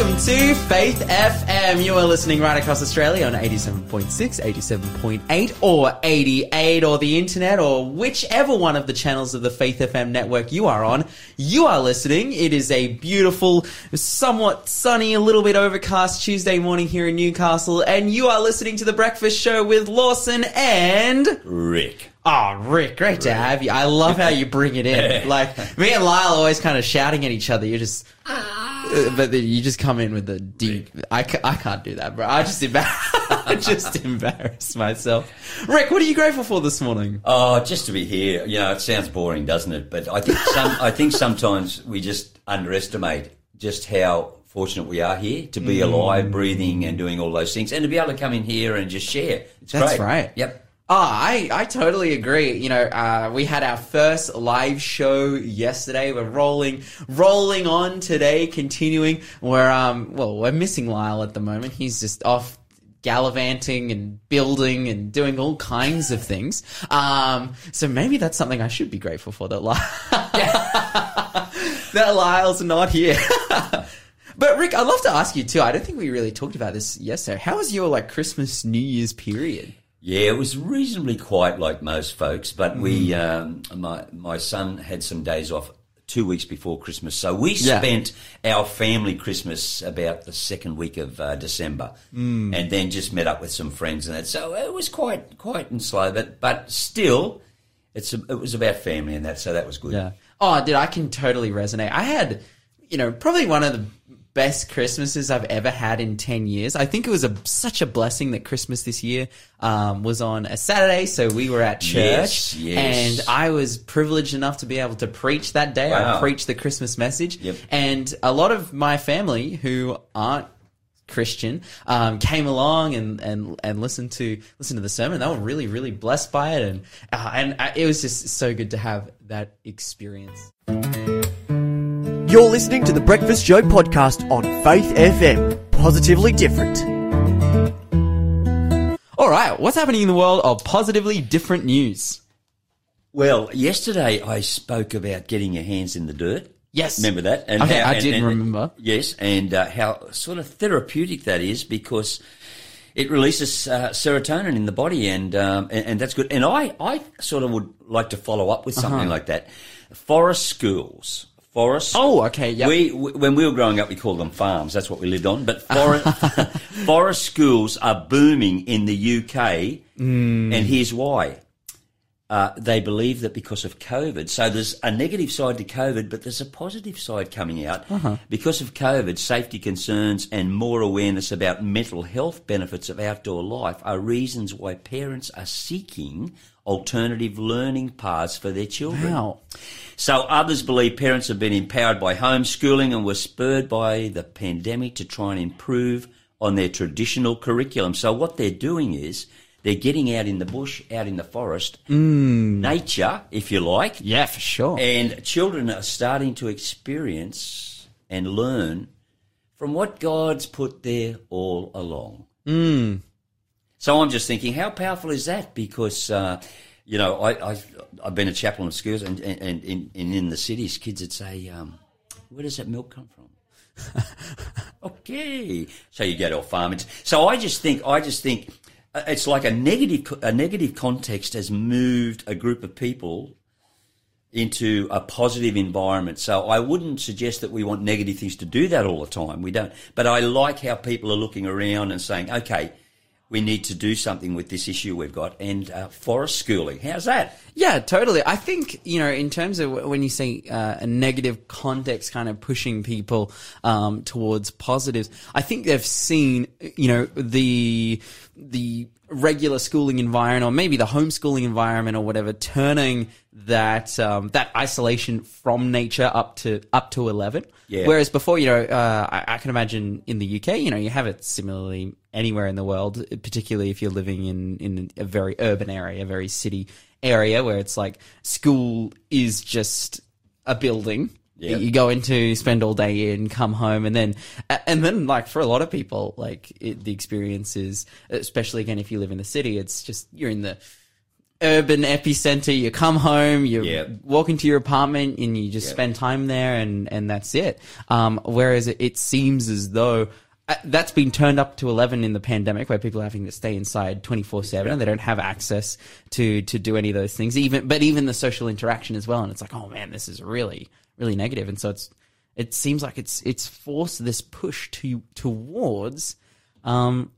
welcome to Faith FM. You are listening right across Australia on 87.6, 87.8, or 88, or the internet, or whichever one of the channels of the Faith FM network you are on. You are listening. It is a beautiful, somewhat sunny, a little bit overcast Tuesday morning here in Newcastle, and you are listening to The Breakfast Show with Lawson and. Rick. Oh, Rick, great to have you. I love how you bring it in. Like, me and Lyle always kind of shouting at each other. You're just, uh, but then you just come in with the deep. I, I can't do that, bro. I just embarrass, I just embarrass myself. Rick, what are you grateful for this morning? Oh, just to be here. You know, it sounds boring, doesn't it? But I think some, I think sometimes we just underestimate just how fortunate we are here to be alive, breathing, and doing all those things, and to be able to come in here and just share. It's That's great. right. Yep. Oh, I, I totally agree. You know, uh, we had our first live show yesterday. We're rolling, rolling on today, continuing. We're, um, well, we're missing Lyle at the moment. He's just off gallivanting and building and doing all kinds of things. Um, so maybe that's something I should be grateful for that Lyle, that Lyle's not here. But Rick, I'd love to ask you too. I don't think we really talked about this yesterday. How was your like Christmas, New Year's period? Yeah, it was reasonably quiet, like most folks. But we, um, my my son had some days off two weeks before Christmas, so we Yeah. spent our family Christmas about the second week of uh, December, mm. and then just met up with some friends and that. So it was quite quiet and slow, but but still, it's a, it was about family and that. So that was good. Yeah. Oh, dude, I can totally resonate. I had, you know, probably one of the best Christmases I've ever had in 10 years. I think it was a, such a blessing that Christmas this year, um, was on a Saturday. So we were at church Yes, yes. and I was privileged enough to be able to preach that day. I preached the Christmas message Yep. and a lot of my family who aren't Christian um, came along and, and and listened to listen to the sermon. They were really really blessed by it, and uh, and uh, it was just so good to have that experience. You're listening to the Breakfast Show podcast on Faith FM. Positively different. All right, what's happening in the world of positively different news? Well, yesterday I spoke about getting your hands in the dirt. Yes. Remember that? And Okay, I and- did and- remember. Yes, and uh, how sort of therapeutic that is because it releases uh, serotonin in the body, and, um, and and that's good. And I I sort of would like to follow up with something Uh-huh. like that. Forest schools. Forest. Oh, okay, Yeah. We, we when we were growing up, we called them farms. That's what we lived on. But forest, forest schools are booming in the UK, Hmm. and here's why uh, they believe that because of COVID. So there's a negative side to COVID, but there's a positive side coming out. Because of COVID, safety concerns and more awareness about mental health benefits of outdoor life are reasons why parents are seeking alternative learning paths for their children. Wow. So others believe parents have been empowered by homeschooling and were spurred by the pandemic to try and improve on their traditional curriculum. So what they're doing is they're getting out in the bush, out in the forest, nature, if you like, Yeah, for sure. and children are starting to experience and learn from what God's put there all along. Mm. So I'm just thinking, how powerful is that? Because uh, you know, I, I've I've been a chaplain of schools, and and, and, in, and in the cities, kids would say, um, "Where does that milk come from?" okay, so you go to a farm. It's, so I just think, I just think, uh, it's like a negative a negative context has moved a group of people into a positive environment. So I wouldn't suggest that we want negative things to do that all the time. We don't. But I like how people are looking around and saying, okay, we need to do something with this issue we've got. And uh, forest schooling, how's that? Yeah, totally. I think, you know, in terms of when you see uh, a negative context kind of pushing people um, towards positives, I think they've seen, you know, the the regular schooling environment or maybe the homeschooling environment or whatever turning that um, that isolation from nature up to up to 11 Yeah. whereas before you know uh, I, I can imagine in the UK you know you have it similarly anywhere in the world particularly if you're living in in a very urban area a very city area where it's like school is just a building Yeah. that you go into, spend all day in, come home, and then, and then like for a lot of people, like it, the experience is, especially again if you live in the city, it's just you're in the urban epicenter. You come home, you Yeah. walk into your apartment, and you just Yeah. spend time there, and and that's it. Um, whereas it, it seems as though. uh, That's been turned up to 11 in the pandemic where people are having to stay inside 24 7 and they don't have access to, to do any of those things. Even, but even the social interaction as well. And it's like, oh man, this is really, really negative. And so it's, it seems like it's, it's forced this push to, towards, um,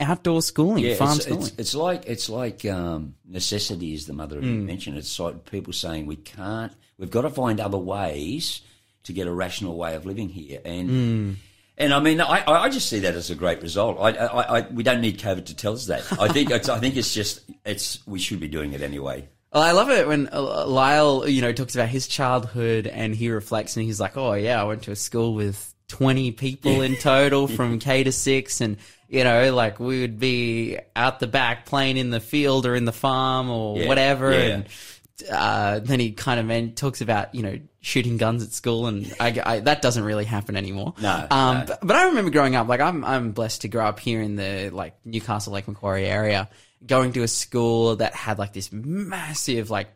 outdoor schooling, Yeah, farm it's, schooling. it's, it's like it's like um, necessity is the mother of Hmm. invention. It's like people saying we can't. We've got to find other ways to get a rational way of living here, and Hmm. and I mean, I, I just see that as a great result. I, I, I we don't need COVID to tell us that. I think it's, I think it's just it's we should be doing it anyway. Well, I love it when uh, Lyle, you know, talks about his childhood and he reflects and he's like, "Oh yeah, I went to a school with twenty people in total from K to six, and you know, like we would be out the back playing in the field or in the farm or Yeah, whatever." yeah. And uh, then he kind of talks about you know shooting guns at school, and I, I, that doesn't really happen anymore. No, um, no. But, but I remember growing up, like I'm I'm blessed to grow up here in the like Newcastle Lake Macquarie area, going to a school that had like this massive like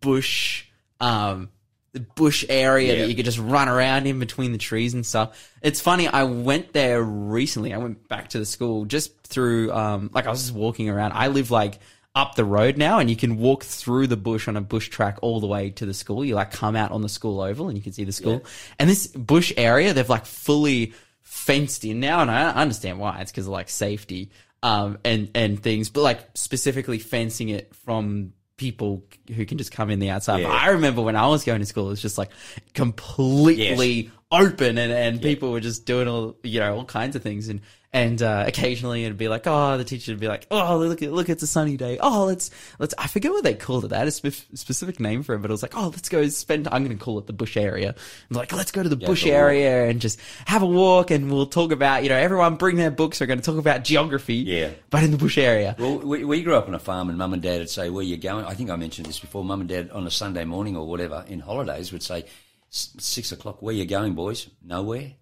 bush um the bush area Yeah. that you could just run around in between the trees and stuff. It's funny, I went there recently. I went back to the school just through um like I was just walking around. I live like up the road now and you can walk through the bush on a bush track all the way to the school. You like come out on the school oval and you can see the school. And this bush area, they've like fully fenced in now, and I understand why. It's because of like safety, um, and and things, but like specifically fencing it from people who can just come in the outside. But Yeah. I remember when I was going to school, it was just like completely open, and and people were just doing all you know all kinds of things, and and uh, occasionally it'd be like, oh, the teacher would be like, oh, look look, it's a sunny day. Oh, let's let's. I forget what they called it. That a spe- specific name for it, but it was like, oh, let's go spend. I'm going to call it the bush area. I'm like, let's go to the bush the walk. area and just have a walk, and we'll talk about you know everyone bring their books. We're going to talk about geography. Yeah. but in the bush area. Well, we, we grew up on a farm, and mum and dad would say, "Where you going?" I think I mentioned this before. Mum and dad on a Sunday morning or whatever in holidays would say, "S- six o'clock. Where you going, boys? Nowhere."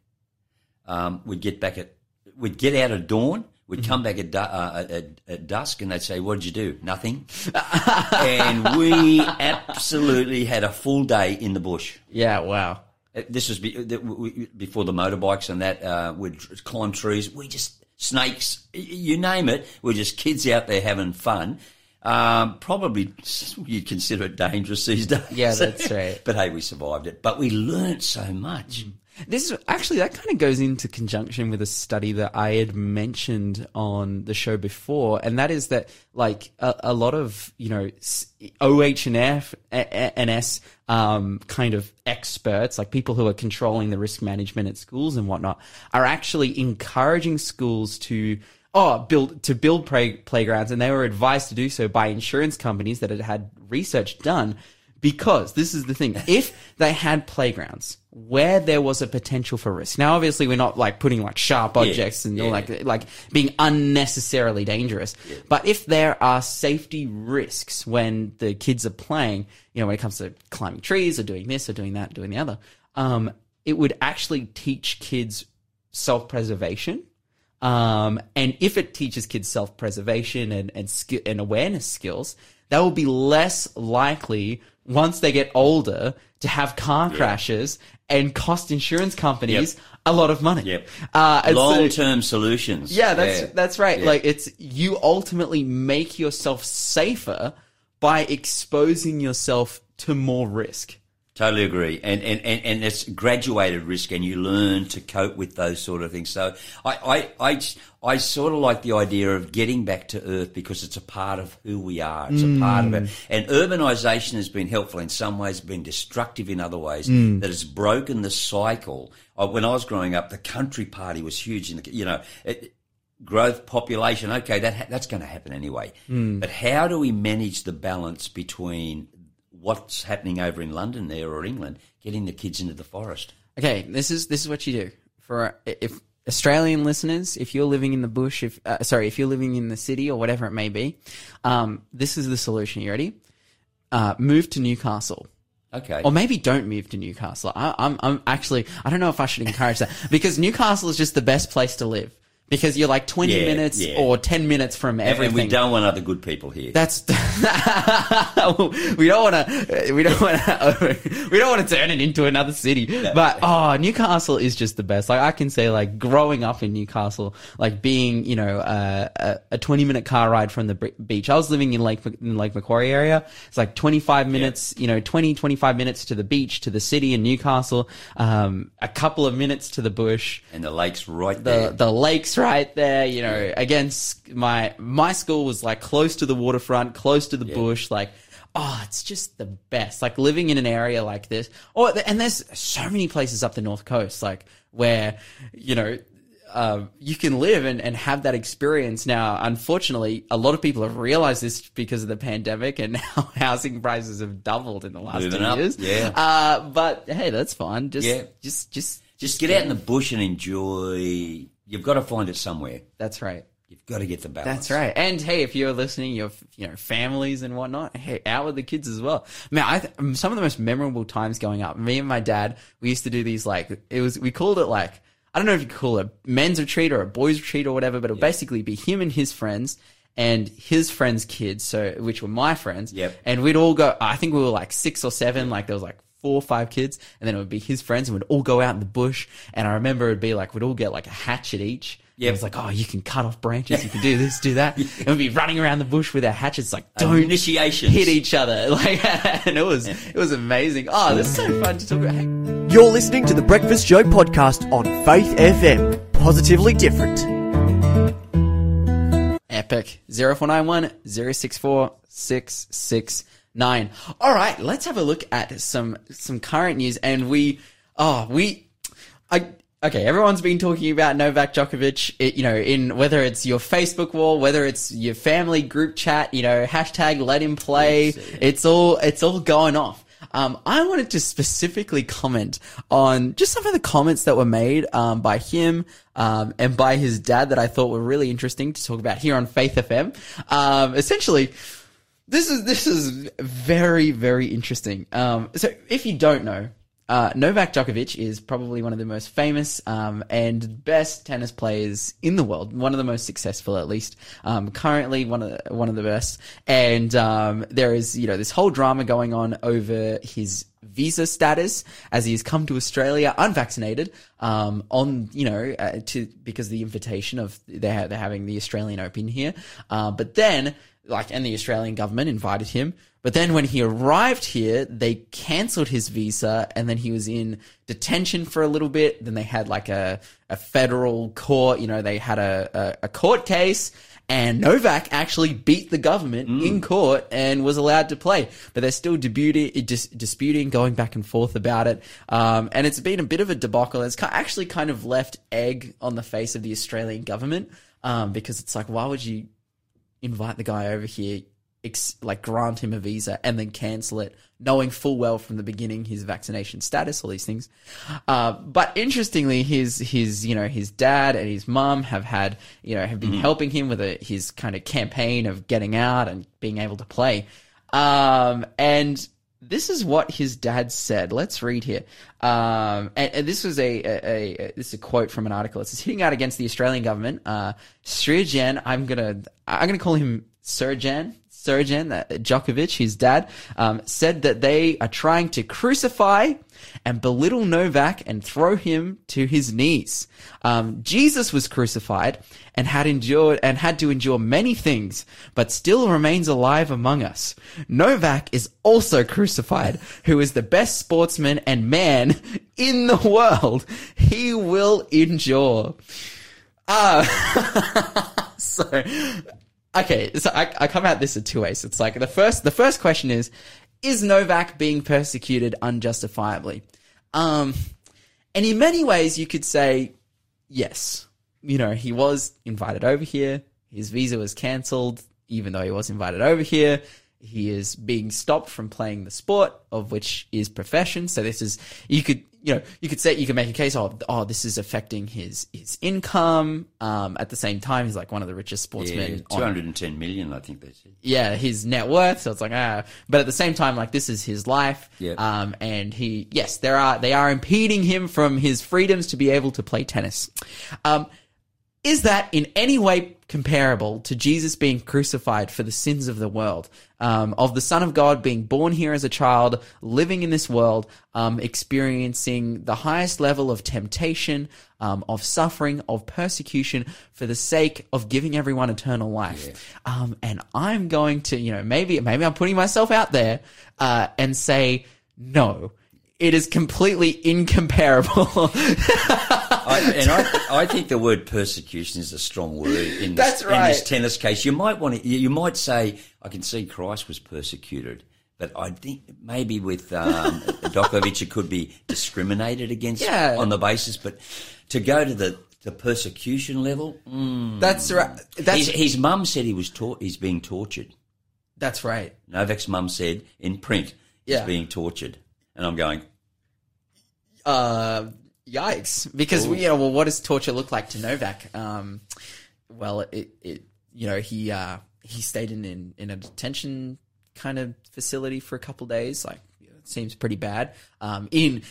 Um, we'd get back at, we'd get out at dawn. We'd come back at, du- uh, at, at dusk, and they'd say, "What did you do? Nothing." and we absolutely had a full day in the bush. Yeah, wow. Uh, This was be, that we- we- before the motorbikes and that. Uh, we'd climb trees. We just snakes, you name it. We're just kids out there having fun. Um, probably you'd consider it dangerous these days. Yeah, that's right. but hey, we survived it. But we learnt so much. This is actually that kind of goes into conjunction with a study that I had mentioned on the show before, and that is that like a, a lot of you know OH and F and S um, kind of experts, like people who are controlling the risk management at schools and whatnot, are actually encouraging schools to oh build to build play, playgrounds, and they were advised to do so by insurance companies that had had research done because this is the thing if they had playgrounds where there was a potential for risk now obviously we're not like putting like sharp objects and yeah. like like being unnecessarily dangerous but if there are safety risks when the kids are playing you know when it comes to climbing trees or doing this or doing that doing the other um it would actually teach kids self-preservation um, and if it teaches kids self-preservation and and, skill, and awareness skills, they will be less likely once they get older to have car crashes and cost insurance companies Yep. a lot of money. Yep. Uh, Long term solutions. yeah, that's that's right. Yeah. Like it's you ultimately make yourself safer by exposing yourself to more risk. Totally agree. And, and, and, and it's graduated risk and you learn to cope with those sort of things. So I, I, I, I sort of like the idea of getting back to earth because it's a part of who we are. It's a mm. part of it. And urbanisation has been helpful in some ways, been destructive in other ways, mm. that has broken the cycle. When I was growing up, the country party was huge in the, you know, it, growth, population, okay, that that's going to happen anyway. Mm. But how do we manage the balance between what's happening over in London there or England, getting the kids into the forest? Okay, this is this is what you do for if Australian listeners. If you're living in the bush, if uh, sorry, if you're living in the city or whatever it may be, um, this is the solution. You ready? Uh, move to Newcastle. Okay. Or maybe don't move to Newcastle. I, I'm, I'm actually, I don't know if I should encourage that because Newcastle is just the best place to live because you're like 20 Yeah, minutes yeah. or 10 minutes from everything. And we don't want other good people here. That's we don't want to we don't want to we don't want to turn it into another city. But oh, Newcastle is just the best. Like I can say, like growing up in Newcastle, like being you know uh, a a twenty minute car ride from the beach. I was living in Lake in Lake Macquarie area. It's like twenty five minutes, you know, 20, 25 minutes to the beach to the city in Newcastle. Um, a couple of minutes to the bush and the lake's right the there. the lakes right there. You know, again, s- my my school was like close to the waterfront, close to the bush. Like, oh, it's just the best. Like living in an area like this. Oh, and there's so many places up the north coast, like where you know. Uh, you can live and, and have that experience now. Unfortunately, a lot of people have realized this because of the pandemic, and now housing prices have doubled in the last Moving two up, years. yeah. Uh, but hey, that's fine. Just, Yeah. just, just, Just get out in the bush and enjoy. You've got to find it somewhere. That's right. You've got to get the balance. That's right. And hey, if you're listening, your you know families and whatnot, hey, out with the kids as well. Man, I th- um, some of the most memorable times going up. Me and my dad, we used to do these like it was we called it like I don't know if you call it a men's retreat or a boys retreat or whatever, but it would basically be him and his friends and his friends' kids, so which were my friends. Yep. And we'd all go. I think we were like six or seven. Like there was like four or five kids, and then it would be his friends, and we'd all go out in the bush. And I remember it'd be like we'd all get like a hatchet each. Yeah, it was like, oh, you can cut off branches, you can do this, do that. And we'd be running around the bush with our hatchets, like, don't Initiations. hit each other. Like, and it was, it was amazing. Oh, this is so fun to talk about. You're listening to the Breakfast Show podcast on Faith FM. Positively different. Epic. 0491 064 669. All right, let's have a look at some some current news. And we, oh, we, I, okay, everyone's been talking about Novak Djokovic, it, you know, in whether it's your Facebook wall, whether it's your family group chat, you know, hashtag let him play. It's all, it's all going off. Um, I wanted to specifically comment on just some of the comments that were made um, by him um, and by his dad that I thought were really interesting to talk about here on Faith FM. Um, essentially, this is this is very very interesting. Um, so if you don't know, uh, Novak Djokovic is probably one of the most famous um, and best tennis players in the world. One of the most successful, at least. Um, currently, one of the, one of the best. And um, there is you know this whole drama going on over his visa status as he has come to Australia unvaccinated um, on you know uh, to because of the invitation of they're they're having the Australian Open here, uh, but then like and the Australian government invited him. But then when he arrived here, they cancelled his visa and then he was in detention for a little bit. Then they had like a, a federal court, you know, they had a, a, a court case and Novak actually beat the government in court and was allowed to play. But they're still disputing, dis- disputing, going back and forth about it. Um, and it's been a bit of a debacle. It's actually kind of left egg on the face of the Australian government um, because it's like, why would you invite the guy over here, ex- like grant him a visa, and then cancel it, knowing full well from the beginning his vaccination status, all these things. Uh, but interestingly, his his you know his dad and his mum have had you know have been helping him with a, his kind of campaign of getting out and being able to play. Um, and this is what his dad said. Let's read here. Um, and, and this was a, a, a this is a quote from an article. It says hitting out against the Australian government. Uh, Srijan, I'm gonna I'm gonna call him Serjan. Serjan uh, Djokovic, his dad, um, said that they are trying to crucify and belittle Novak and throw him to his knees. Um, Jesus was crucified and had endured and had to endure many things, but still remains alive among us. Novak is also crucified, who is the best sportsman and man in the world. He will endure. Ah, so okay, so I, I come at this in two ways. It's like the first the first question is is Novak being persecuted unjustifiably? Um and in many ways you could say yes. You know, he was invited over here, his visa was cancelled, even though he was invited over here. He is being stopped from playing the sport of which is profession. So this is you could you know you could say you could make a case of oh this is affecting his his income. Um, at the same time, he's like one of the richest sportsmen. on- 210 million, I think they said. yeah, his net worth. So it's like, ah, but at the same time, like this is his life. Yeah. Um, and he, yes, there are, they are impeding him from his freedoms to be able to play tennis. Um, is that in any way comparable to Jesus being crucified for the sins of the world? Um, of the Son of God being born here as a child, living in this world, um, experiencing the highest level of temptation, um, of suffering, of persecution for the sake of giving everyone eternal life. Um, and I'm going to, you know, maybe maybe I'm putting myself out there uh, and say no. It is completely incomparable. I, and I, I think the word persecution is a strong word in this, That's in this tennis case. You might want to, you might say, I can see Christ was persecuted, but I think maybe with um, Djokovic it could be discriminated against Yeah. on the basis, but to go to the the persecution level, mm, That's right. That's his, his mum said he was taught he's being tortured. that's right. Novak's mum said in print he's Yeah. being tortured, and I'm going, Uh, yikes! Because Ooh. you know, well, what does torture look like to Novak? Um, well, it, it, you know, he uh, he stayed in, in in a detention kind of facility for a couple days. Like, it seems pretty bad. Um, in,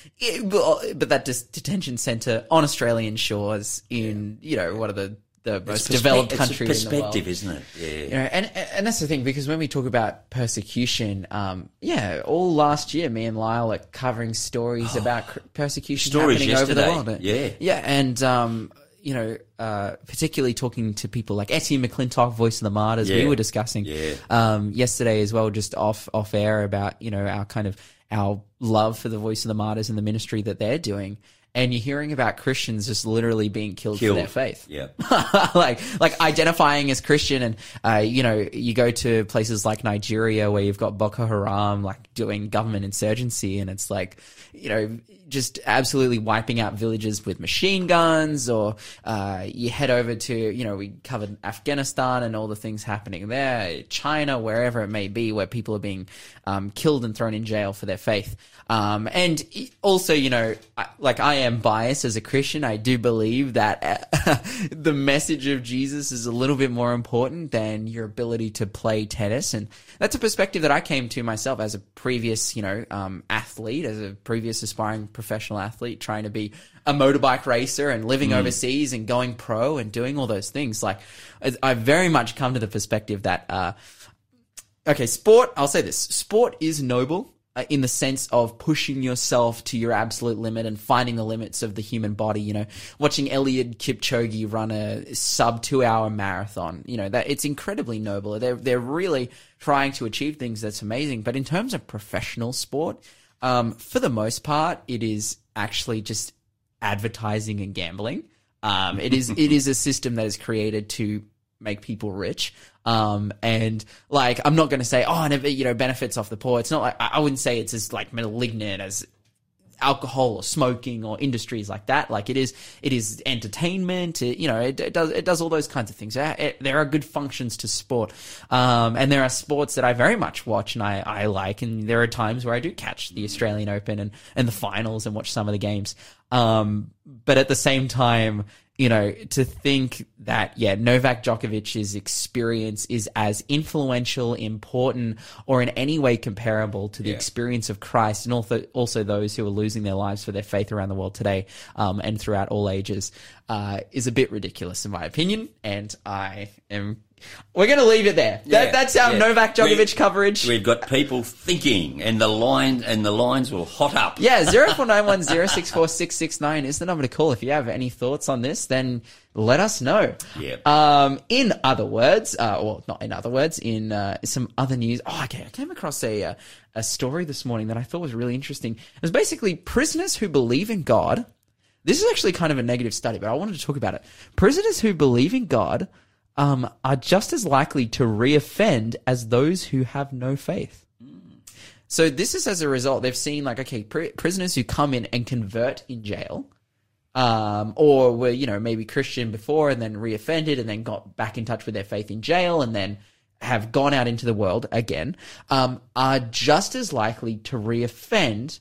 well, but that detention center on Australian shores in you know one of the the most It's developed it's country world. perspective, isn't it? Yeah. You know, and and that's the thing because when we talk about persecution, um, yeah, all last year, me and Lyle are covering stories about cr- persecution happening over the yesterday, world. yeah. yeah, and um, you know, uh, particularly talking to people like Etienne McClintock, Voice of the Martyrs, we were discussing Yeah. um, yesterday as well, just off off air about you know our kind of our love for the Voice of the Martyrs and the ministry that they're doing. And you're hearing about Christians just literally being killed, Killed. for their faith Yeah. like like identifying as Christian, and uh, you know you go to places like Nigeria where you've got Boko Haram like doing government insurgency, and it's like you know just absolutely wiping out villages with machine guns, or uh, you head over to you know we covered Afghanistan and all the things happening there, China, wherever it may be, where people are being um, killed and thrown in jail for their faith. Um, and also, you know, I, like I am biased as a Christian. I do believe that uh, the message of Jesus is a little bit more important than your ability to play tennis. And that's a perspective that I came to myself as a previous, you know, um, athlete, as a previous aspiring professional athlete, trying to be a motorbike racer and living overseas and going pro and doing all those things. Like, I- very much come to the perspective that, uh, okay, sport, I'll say this sport is noble uh, in the sense of pushing yourself to your absolute limit and finding the limits of the human body. You know, watching Eliud Kipchoge run a sub two hour marathon, you know, that it's incredibly noble. They're, they're really trying to achieve things that's amazing. But in terms of professional sport, um, for the most part, it is actually just advertising and gambling. Um, it is it is a system that is created to make people rich. Um, and like I'm not going to say oh, and it you know benefits off the poor. It's not like I wouldn't say it's as like malignant as alcohol or smoking or industries like that. Like it is, it is entertainment. It, you know, it, it does it does all those kinds of things. There are good functions to sport, um, and there are sports that I very much watch and I, I like. And there are times where I do catch the Australian Open and and the finals and watch some of the games. Um, but at the same time. You know, to think that, yeah, Novak Djokovic's experience is as influential, important, or in any way comparable to the Yeah. experience of Christ and also, also those who are losing their lives for their faith around the world today um, and throughout all ages uh, is a bit ridiculous in my opinion. And I am. We're going to leave it there. Yeah, that, that's our yeah. Novak Djokovic We- coverage. We've got people thinking, and the line and the lines will hot up. Yeah, zero four nine one zero six four six six nine is the number to call. If you have any thoughts on this, then let us know. Yep. Um, in other words, uh, well, not in other words, in uh, some other news. Oh, okay, I came across a uh, a story this morning that I thought was really interesting. It was basically prisoners who believe in God. This is actually kind of a negative study, but I wanted to talk about it. Prisoners who believe in God um, are just as likely to reoffend as those who have no faith. So this is as a result. They've seen like okay, pri- prisoners who come in and convert in jail, um, or were you know maybe Christian before and then reoffended and then got back in touch with their faith in jail and then have gone out into the world again, um, are just as likely to reoffend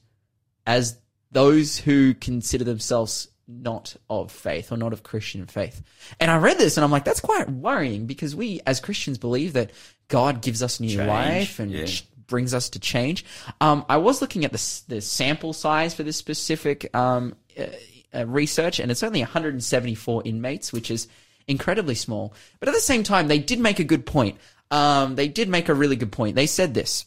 as those who consider themselves not of faith or not of Christian faith. And I read this and I'm like, that's quite worrying because we as Christians believe that God gives us new Change, life and yeah. brings us to change. Um, I was looking at the, the sample size for this specific um, uh, uh, research and it's only 174 inmates, which is incredibly small. But at the same time, they did make a good point. Um, they did make a really good point. They said this.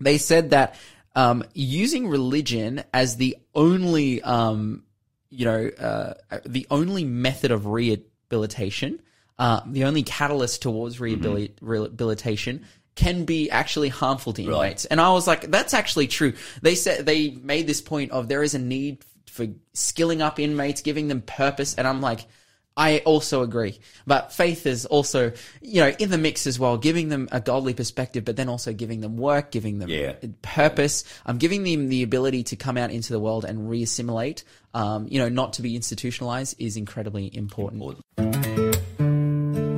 They said that um, using religion as the only, um, you know, uh, the only method of rehabilitation, uh, the only catalyst towards rehabil- rehabilitation can be actually harmful to Right. inmates. And I was like, that's actually true. They said they made this point of there is a need for skilling up inmates, giving them purpose, and I'm like. I also agree. But faith is also, you know, in the mix as well, giving them a godly perspective, but then also giving them work, giving them Yeah. purpose. I'm giving them the ability to come out into the world and reassimilate. Um, you know, not to be institutionalized is incredibly important.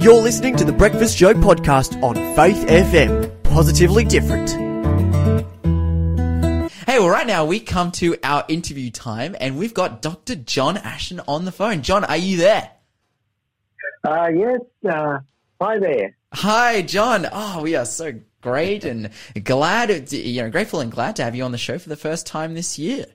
You're listening to the Breakfast Show podcast on Faith FM. Positively different. Hey, well, right now we come to our interview time, and we've got Dr. John Ashton on the phone. John, are you there? Uh, yes. Uh, hi there. Hi, John. Oh, we are so great and glad, you know, grateful and glad to have you on the show for the first time this year.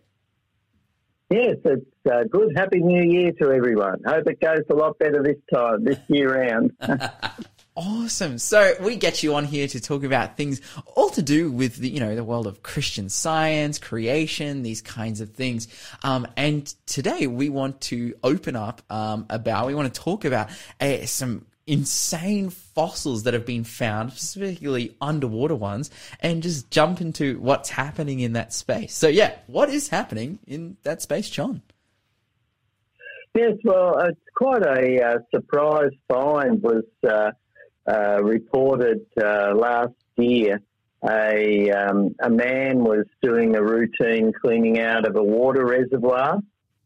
Yes, it's uh, good. Happy New Year to everyone. Hope it goes a lot better this time, this year round. Awesome. So we get you on here to talk about things all to do with the, you know, the world of Christian science, creation, these kinds of things. Um, and today we want to open up, um, about, we want to talk about uh, some insane fossils that have been found, specifically underwater ones, and just jump into what's happening in that space. So yeah, what is happening in that space, John? yes, well, it's quite a uh, surprise find was uh, uh, reported uh, last year. A, um, a man was doing a routine cleaning out of a water reservoir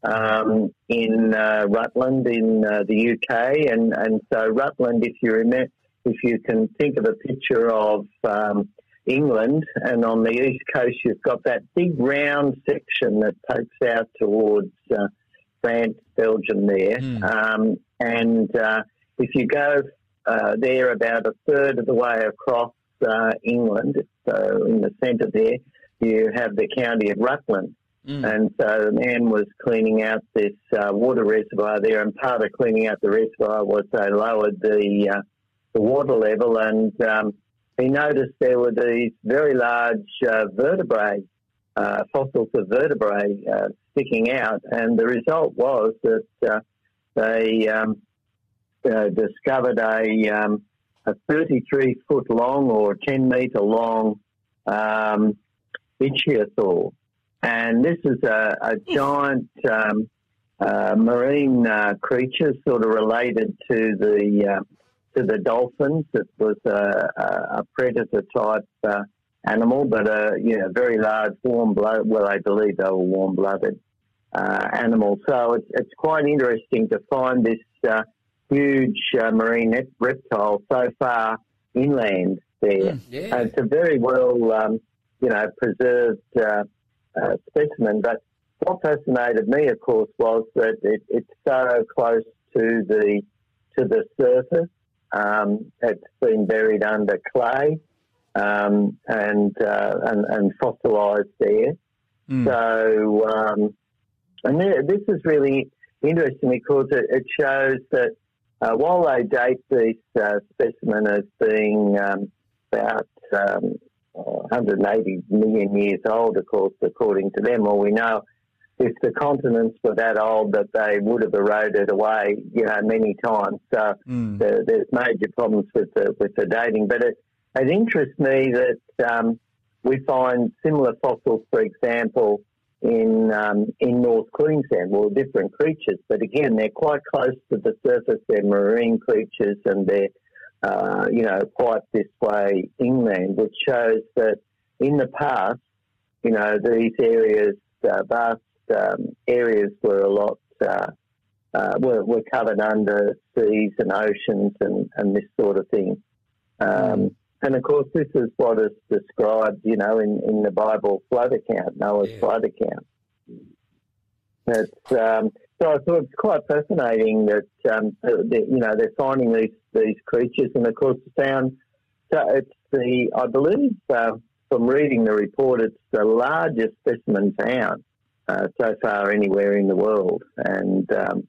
um, in uh, Rutland in uh, the UK, and and so Rutland, if you remember, if you can think of a picture of um, England, and on the east coast you've got that big round section that pokes out towards uh, France, Belgium, there, Mm. um, and uh, if you go uh, there about a third of the way across uh, England, so in the centre there, you have the county of Rutland. Mm. And so the man was cleaning out this uh, water reservoir there, and part of cleaning out the reservoir was they lowered the uh, the water level, and um, he noticed there were these very large uh, vertebrae, uh, fossils of vertebrae uh, sticking out, and the result was that uh, they um, uh, discovered a um, a 33 foot long or 10 metre long um, ichthyosaur. And this is a, a giant um, uh, marine uh, creature, sort of related to the uh, to the dolphins. It was a, a, predator type uh, animal, but a you know very large, warm blood. Well, I believe they were warm blooded uh, animals. So it's, it's quite interesting to find this uh, huge uh, marine reptile so far inland there. Yeah. Uh, it's a very well, um, you know, preserved uh, uh, specimen. But what fascinated me, of course, was that it, it's so close to the to the surface. Um, it's been buried under clay um, and, uh, and and fossilised there. So, um, and th- this is really interesting because it, it shows that uh, while they date this uh, specimen as being um, about um, 180 million years old, of course, according to them, well, we know if the continents were that old that they would have eroded away, you know, many times. So Mm. the, there's major problems with the with the dating. But it, it interests me that um, we find similar fossils, for example, in um, in North Queensland. Well, different creatures, but again, they're quite close to the surface. They're marine creatures, and they're uh, you know quite this way inland, which shows that in the past, you know, these areas, uh, vast um, areas, were a lot. Uh, uh, were, were covered under seas and oceans and, and this sort of thing. Um, and of course, this is what is described, you know, in, in the Bible flood account, Noah's Yeah. flood account. It's, um, so I thought it's quite fascinating that, um, that, you know, they're finding these, these creatures and of course found, so it's the, I believe, uh, from reading the report, it's the largest specimen found uh, so far anywhere in the world. And, um,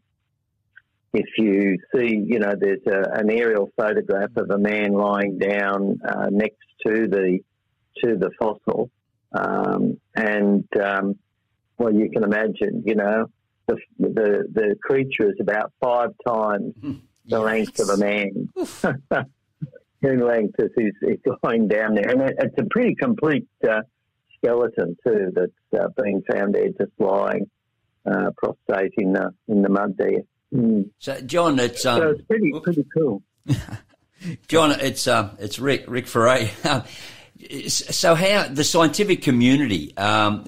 if you see, you know, there's a, an aerial photograph of a man lying down uh, next to the to the fossil, um, and um, well, you can imagine, you know, the the, the creature is about five times the length of a man. in length as he's, he's lying down there, and it, it's a pretty complete uh, skeleton too that's uh, being found there, just lying uh, prostrate in the in the mud there. Mm. So, John, it's um, So it's pretty pretty cool. John, it's uh, it's Rick Rick Ferre. so, how the scientific community? Um,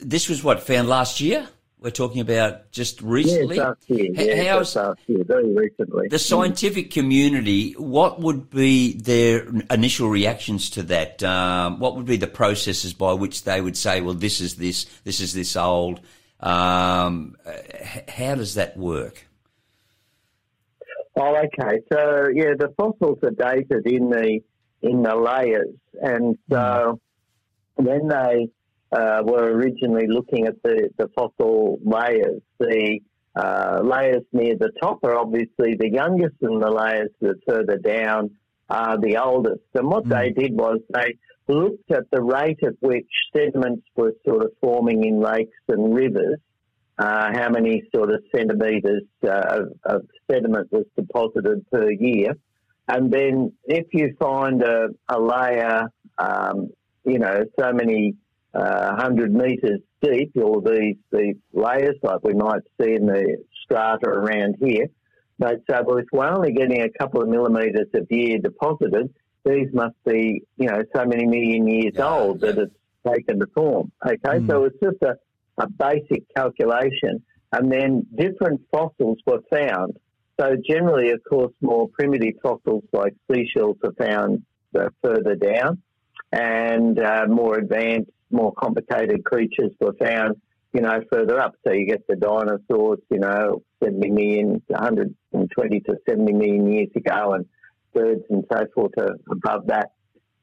this was what found last year. We're talking about just recently. Yes, last year. How's last year, very recently. the scientific community? What would be their initial reactions to that? Um, what would be the processes by which they would say, "Well, this is this, this is this old." Um, how does that work? Oh, okay. So yeah, the fossils are dated in the in the layers, and so when they uh, were originally looking at the, the fossil layers, the uh, layers near the top are obviously the youngest, and the layers that are further down are the oldest. And what they did was they looked at the rate at which sediments were sort of forming in lakes and rivers uh, how many sort of centimetres uh, of, of sediment was deposited per year. And then if you find a, a layer, um, you know, so many uh, hundred metres deep, all these, these layers like we might see in the strata around here, they'd say, well, if we're only getting a couple of millimetres of year deposited, these must be, you know, so many million years Yeah, old that it's taken to form. Okay, so it's just a, a basic calculation. And then different fossils were found. So generally, of course, more primitive fossils like seashells are found uh, further down, and uh, more advanced, more complicated creatures were found, you know, further up. So you get the dinosaurs, you know, 70 million, 120 to 70 million years ago, and birds and so forth are above that.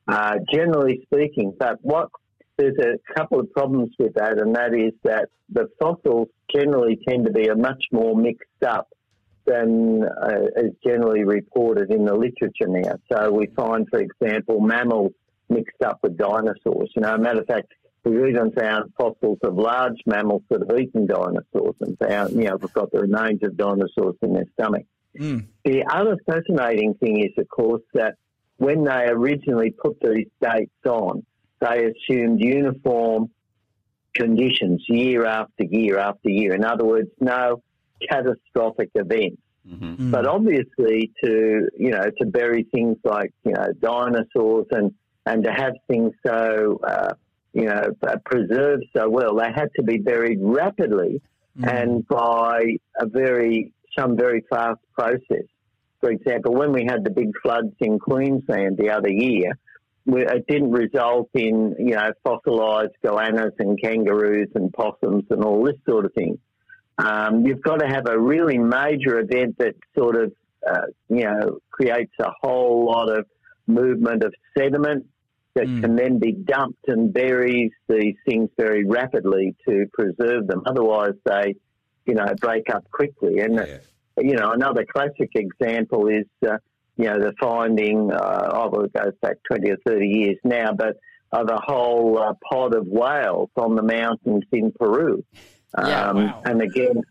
Uh, generally speaking, but what there's a couple of problems with that, and that is that the fossils generally tend to be a much more mixed up than uh, is generally reported in the literature now. So we find, for example, mammals mixed up with dinosaurs. You know, a matter of fact, we've even found fossils of large mammals that have eaten dinosaurs and found, you know, we've got the remains of dinosaurs in their stomach. The other fascinating thing is, of course, that when they originally put these dates on, they assumed uniform conditions year after year after year. In other words, no catastrophic events. But obviously, to you know, to bury things like you know dinosaurs and and to have things so uh, you know uh, preserved so well, they had to be buried rapidly and by a very some very fast process. For example, when we had the big floods in Queensland the other year, we, it didn't result in you know fossilised goannas and kangaroos and possums and all this sort of thing. Um, you've got to have a really major event that sort of uh, you know creates a whole lot of movement of sediment that can then be dumped and buries these things very rapidly to preserve them. Otherwise, they you know break up quickly. And you know another classic example is. Uh, you know, the finding, uh, oh, well, it goes back 20 or 30 years now, but of a whole uh, pod of whales on the mountains in Peru. Yeah, wow. And again,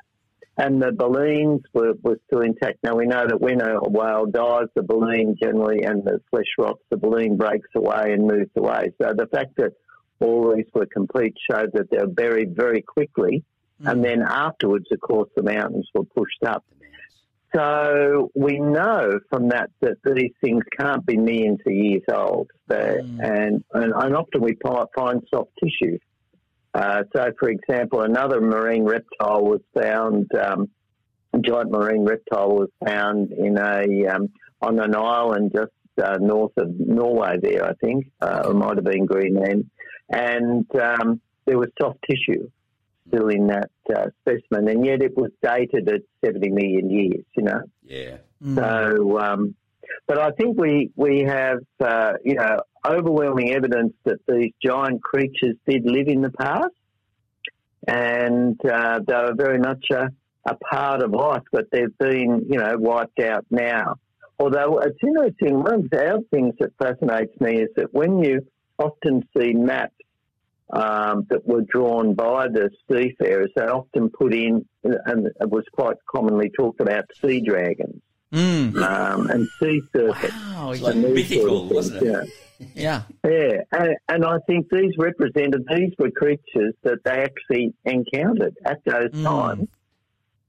and the baleens were, were still intact. Now, we know that when a whale dies, the baleen generally, and the flesh rots, the baleen breaks away and moves away. So the fact that all these were complete showed that they were buried very quickly. And then afterwards, of course, the mountains were pushed up. So we know from that that these things can't be millions of years old, They- and, and and often we find soft tissue. Uh, so, for example, another marine reptile was found. Um, a giant marine reptile was found in a um, on an island just uh, north of Norway. There, I think, uh, it might have been Greenland, and um, there was soft tissue still in that uh, specimen, and yet it was dated at 70 million years, you know. Yeah. So, um, but I think we, we have, uh, you know, overwhelming evidence that these giant creatures did live in the past, and uh, they were very much a, a part of life, but they've been, you know, wiped out now. Although it's interesting, one of the other things that fascinates me is that when you often see maps um, that were drawn by the seafarers, they often put in, and it was quite commonly talked about, sea dragons Mm. um, and sea serpents. Wow. Like mythical, wasn't it? Yeah. Yeah, yeah. And, and I think these represented, these were creatures that they actually encountered at those Mm. times.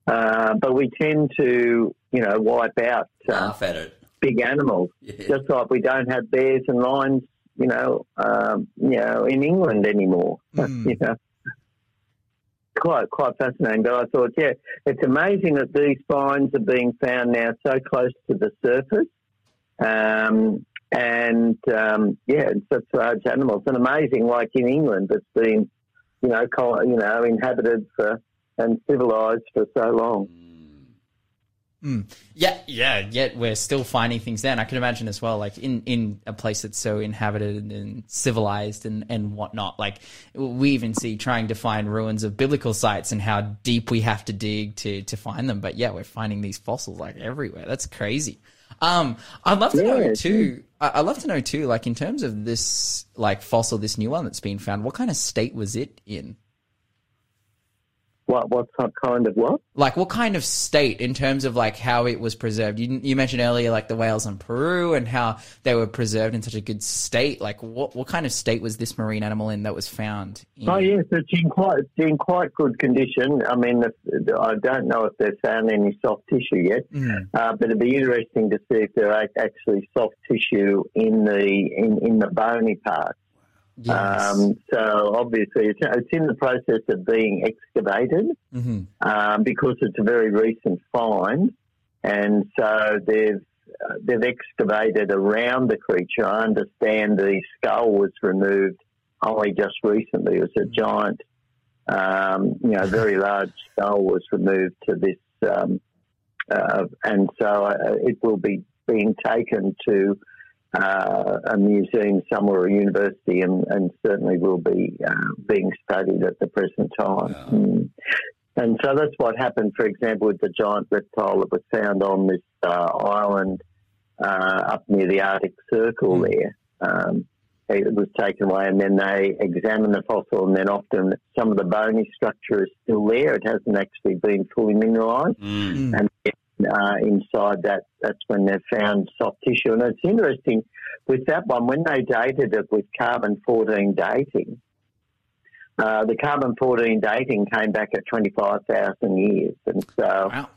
Uh, but we tend to, you know, wipe out uh, at it. big animals, Yeah. just like we don't have bears and lions, you know, um, you know, in England anymore. Mm. you know, quite quite fascinating. But I thought, yeah, it's amazing that these finds are being found now so close to the surface, um, and um, yeah, it's such large animals. And amazing, like in England, it's been, you know, col- you know, inhabited for and civilized for so long. Yeah, yeah, yet we're still finding things there. And I can imagine as well, like in, in a place that's so inhabited and civilized and, and whatnot. Like we even see trying to find ruins of biblical sites and how deep we have to dig to, to find them. But yeah, we're finding these fossils like everywhere. That's crazy. Um, I'd love to know too. I'd love to know too, like in terms of this like fossil, this new one that's been found, what kind of state was it in? What what kind of what? like what kind of state in terms of like how it was preserved you, you mentioned earlier like the whales in peru and how they were preserved in such a good state like what what kind of state was this marine animal in that was found in? Oh yes, it's in quite it's in quite good condition. I mean, the, I don't know if they've found any soft tissue yet, Mm. uh, but it'd be interesting to see if there are actually soft tissue in the in, in the bony part. Yes. Um, so obviously, it's, it's in the process of being excavated Mhm. um, because it's a very recent find, and so they've uh, they've excavated around the creature. I understand the skull was removed only just recently. It was a giant, um, you know, very large skull was removed to this, um, uh, and so uh, it will be being taken to uh, a museum somewhere, a university, and, and certainly will be uh, being studied at the present time. Mm. And so that's what happened, for example, with the giant reptile that was found on this uh, island uh, up near the Arctic Circle there. Um, it was taken away, and then they examined the fossil, and then often some of the bony structure is still there. It hasn't actually been fully mineralised Mm. and uh, inside that, that's when they found soft tissue. And it's interesting with that one, when they dated it with carbon 14 dating, uh, the carbon 14 dating came back at 25,000 years. And so wow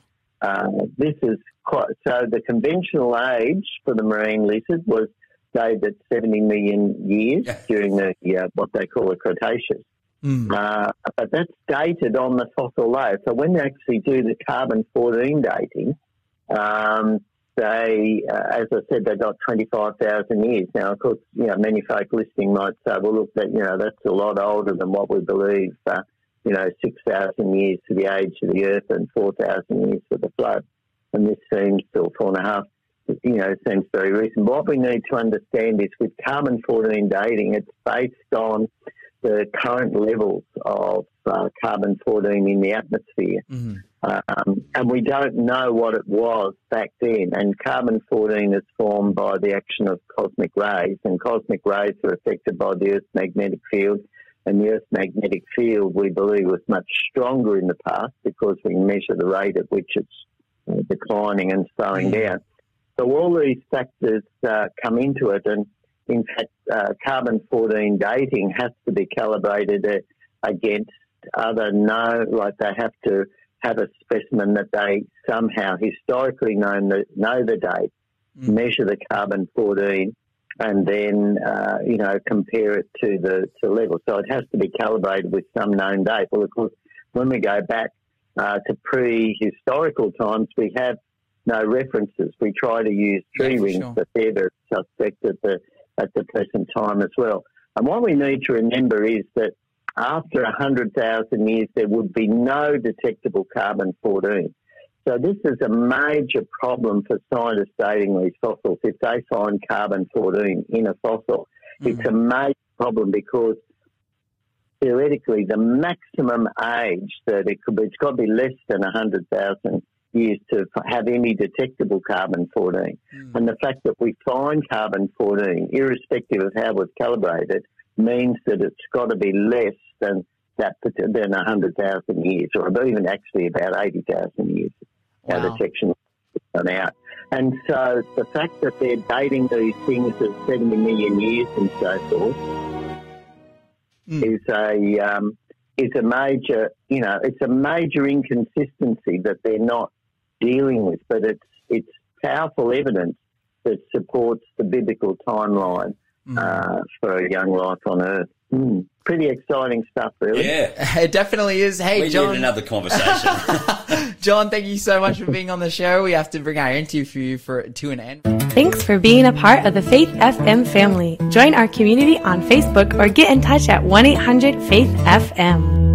uh, this is quite, so the conventional age for the marine lizard was dated at 70 million years Yeah. during the, uh, what they call the Cretaceous. Mm. Uh, but that's dated on the fossil layer. So when they actually do the carbon 14 dating, um, they, uh, as I said, they got 25,000 years. Now, of course, you know, many folk listening might say, well, look, that, you know, that's a lot older than what we believe, uh, you know, 6,000 years for the age of the earth and 4,000 years for the flood. And this seems still four and a half, you know, seems very recent. What we need to understand is with carbon 14 dating, it's based on the current levels of uh, carbon 14 in the atmosphere. Mhm. Um, and we don't know what it was back then. And carbon 14 is formed by the action of cosmic rays, and cosmic rays are affected by the Earth's magnetic field. And the Earth's magnetic field, we believe, was much stronger in the past because we measure the rate at which it's uh, declining and slowing down. So all these factors uh, come into it, and in fact, uh, carbon 14 dating has to be calibrated uh, against other no, like they have to have a specimen that they somehow historically know the, know the date, measure the carbon 14, and then uh, you know compare it to the to level. So it has to be calibrated with some known date. Well, of course, when we go back uh, to prehistorical times, we have no references. We try to use tree Yeah, rings, sure. but they're the suspect at the at the present time as well. And what we need to remember is that after 100,000 years, there would be no detectable carbon 14. So this is a major problem for scientists dating these fossils. If they find carbon 14 in a fossil, mm-hmm. it's a major problem because theoretically the maximum age that it could be, it's got to be less than 100,000 years to have any detectable carbon 14. Mm. And the fact that we find carbon 14, irrespective of how we've calibrated, means that it's got to be less than that than 100,000 years, or even actually about 80,000 years. Wow. Our detection done out. And so the fact that they're dating these things at 70 million years and so forth mm. is a um, is a major, you know, it's a major inconsistency that they're not dealing with, but it's it's powerful evidence that supports the biblical timeline mm. uh, for a young life on Earth. Mm. Pretty exciting stuff, really. Yeah, it definitely is. Hey, we John, another conversation. John, thank you so much for being on the show. We have to bring our interview for to an end. Thanks for being a part of the Faith FM family. Join our community on Facebook or get in touch at one eight hundred Faith FM.